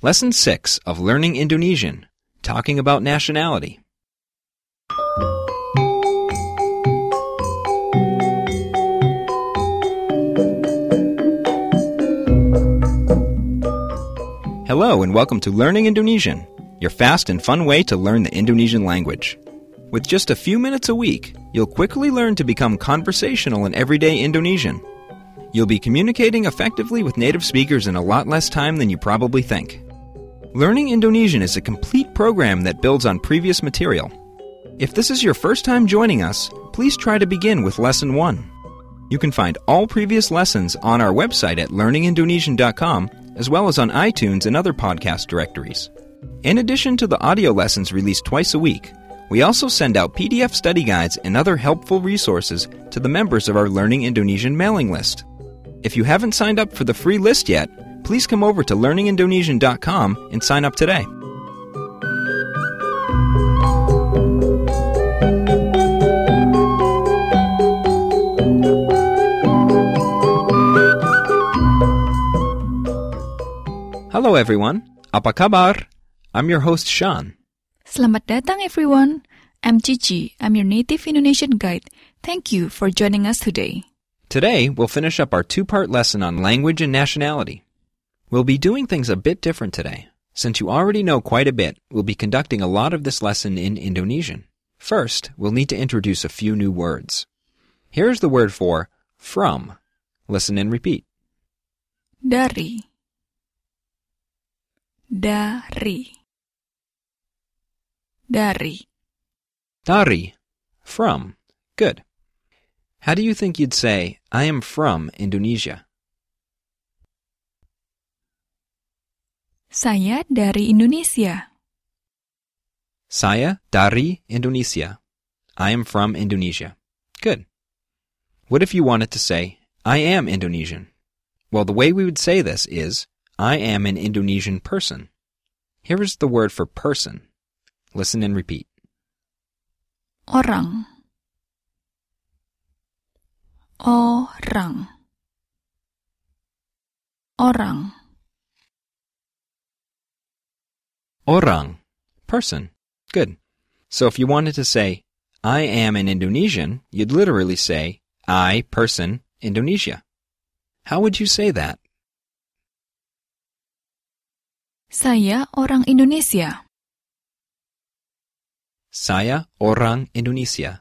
Lesson 6 of Learning Indonesian Talking about Nationality. Hello, and welcome to Learning Indonesian, your fast and fun way to learn the Indonesian language. With just a few minutes a week, you'll quickly learn to become conversational in everyday Indonesian. You'll be communicating effectively with native speakers in a lot less time than you probably think. Learning Indonesian is a complete program that builds on previous material. If this is your first time joining us, please try to begin with Lesson 1. You can find all previous lessons on our website at learningindonesian.com as well as on iTunes and other podcast directories. In addition to the audio lessons released twice a week, we also send out PDF study guides and other helpful resources to the members of our Learning Indonesian mailing list. If you haven't signed up for the free list yet, please come over to learningindonesian.com and sign up today. Hello everyone. Apa kabar? I'm your host Sean. Selamat datang everyone. I'm Cici. I'm your native Indonesian guide. Thank you for joining us today. Today, we'll finish up our two-part lesson on language and nationality. We'll be doing things a bit different today. Since you already know quite a bit, we'll be conducting a lot of this lesson in Indonesian. First, we'll need to introduce a few new words. Here's the word for from. Listen and repeat. Dari. Dari. Dari. Dari. From. Good. How do you think you'd say, I am from Indonesia? Saya dari Indonesia. Saya dari Indonesia. I am from Indonesia. Good. What if you wanted to say, I am Indonesian? Well, the way we would say this is, I am an Indonesian person. Here is the word for person. Listen and repeat. Orang. Orang. Orang. Orang. Person. Good. So if you wanted to say, I am an Indonesian, you'd literally say, I, person, Indonesia. How would you say that? Saya orang Indonesia. Saya orang Indonesia.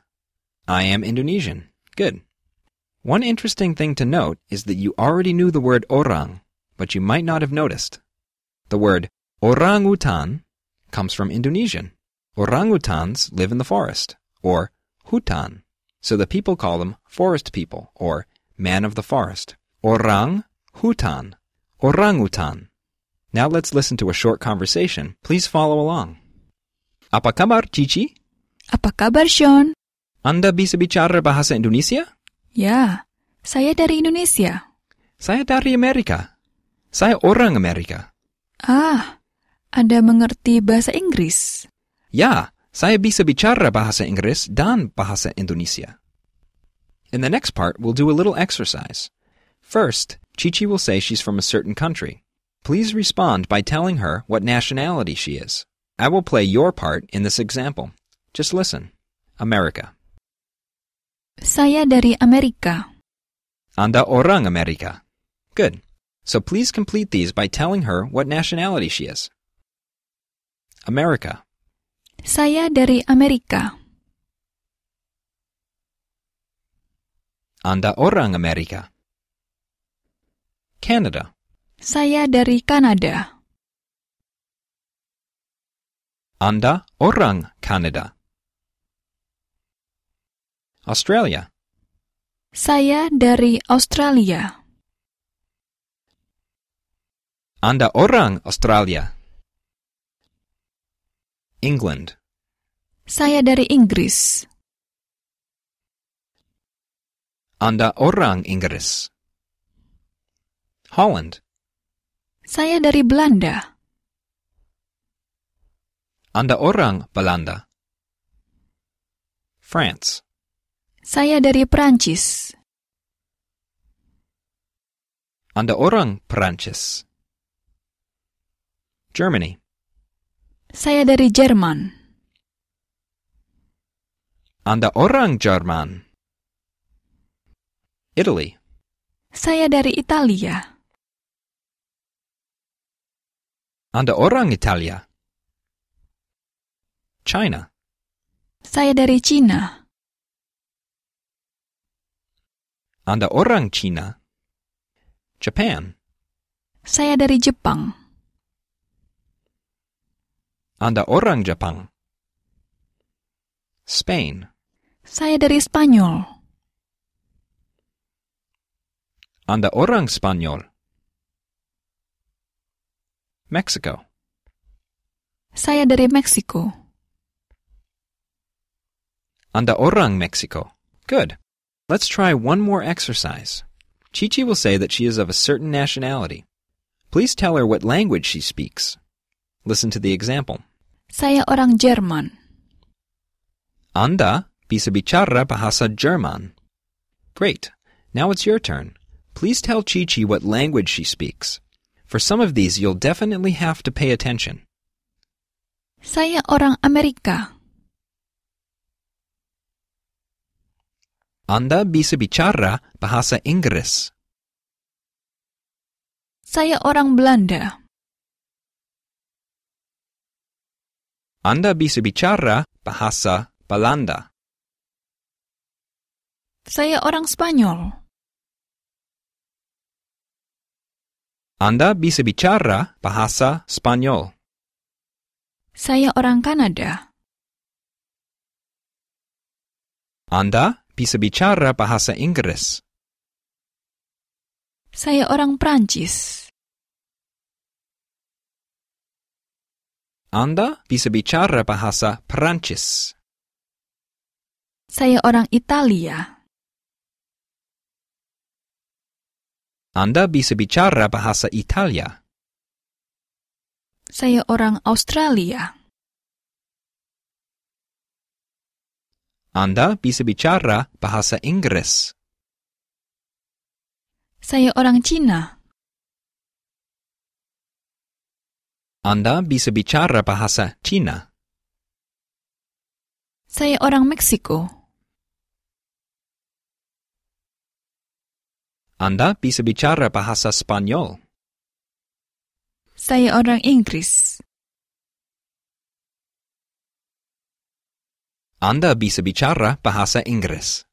I am Indonesian. Good. One interesting thing to note is that you already knew the word orang, but you might not have noticed. The word orangutan comes from Indonesian. Orangutans live in the forest, or hutan, so the people call them forest people, or man of the forest. Orang hutan, orangutan. Now let's listen to a short conversation. Please follow along. Apa kabar, Cici? Apa kabar, Sean? Anda bisa bicara bahasa Indonesia? Ya, saya dari Indonesia. Saya dari Amerika. Saya orang Amerika. Ah, Anda mengerti bahasa Inggris? Ya, saya bisa bicara bahasa Inggris dan bahasa Indonesia. In the next part, we'll do a little exercise. First, Cici will say she's from a certain country. Please respond by telling her what nationality she is. I will play your part in this example. Just listen. America. Saya dari Amerika. Anda orang Amerika. Good. So please complete these by telling her what nationality she is. America. Saya dari Amerika. Anda orang Amerika. Canada. Saya dari Kanada. Anda orang Kanada. Australia. Saya dari Australia. Anda orang Australia. England. Saya dari Inggris. Anda orang Inggris. Holland. Saya dari Belanda. Anda orang Belanda. France. Saya dari Perancis. Anda orang Perancis. Germany. Saya dari Jerman. Anda orang Jerman. Italy. Saya dari Italia. Anda orang Italia. China. Saya dari Cina. Anda orang China. Japan. Saya dari Jepang. Anda orang Jepang. Spain. Saya dari Spanyol. Anda orang Spanyol. Mexico. Saya dari Meksiko. Anda orang Meksiko. Good. Let's try one more exercise. Cici will say that she is of a certain nationality. Please tell her what language she speaks. Listen to the example. Saya orang Jerman. Anda bisa bicara bahasa Jerman. Great. Now it's your turn. Please tell Cici what language she speaks. For some of these, you'll definitely have to pay attention. Saya orang Amerika. Anda bisa bicara bahasa Inggris. Saya orang Belanda. Anda bisa bicara bahasa Belanda. Saya orang Spanyol. Anda bisa bicara bahasa Spanyol. Saya orang Kanada. Anda bisa bicara bahasa Inggris. Saya orang Prancis. Anda bisa bicara bahasa Perancis. Saya orang Italia. Anda bisa bicara bahasa Italia. Saya orang Australia. Anda bisa bicara bahasa Inggris. Saya orang Cina. Anda bisa bicara bahasa Cina. Saya orang Meksiko. Anda bisa bicara bahasa Spanyol. Saya orang Inggris. Anda bisa bicara bahasa Inggris.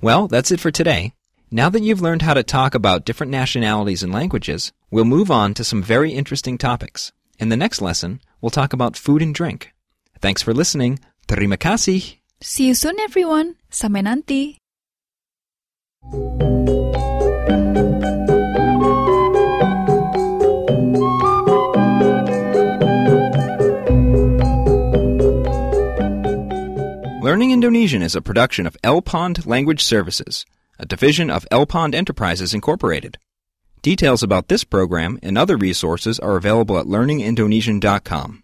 Well, that's it for today. Now that you've learned how to talk about different nationalities and languages, we'll move on to some very interesting topics. In the next lesson, we'll talk about food and drink. Thanks for listening. Terima kasih. See you soon everyone. Sampai nanti. Learning Indonesian is a production of El Pond Language Services, a division of El Pond Enterprises Incorporated. Details about this program and other resources are available at learningindonesian.com.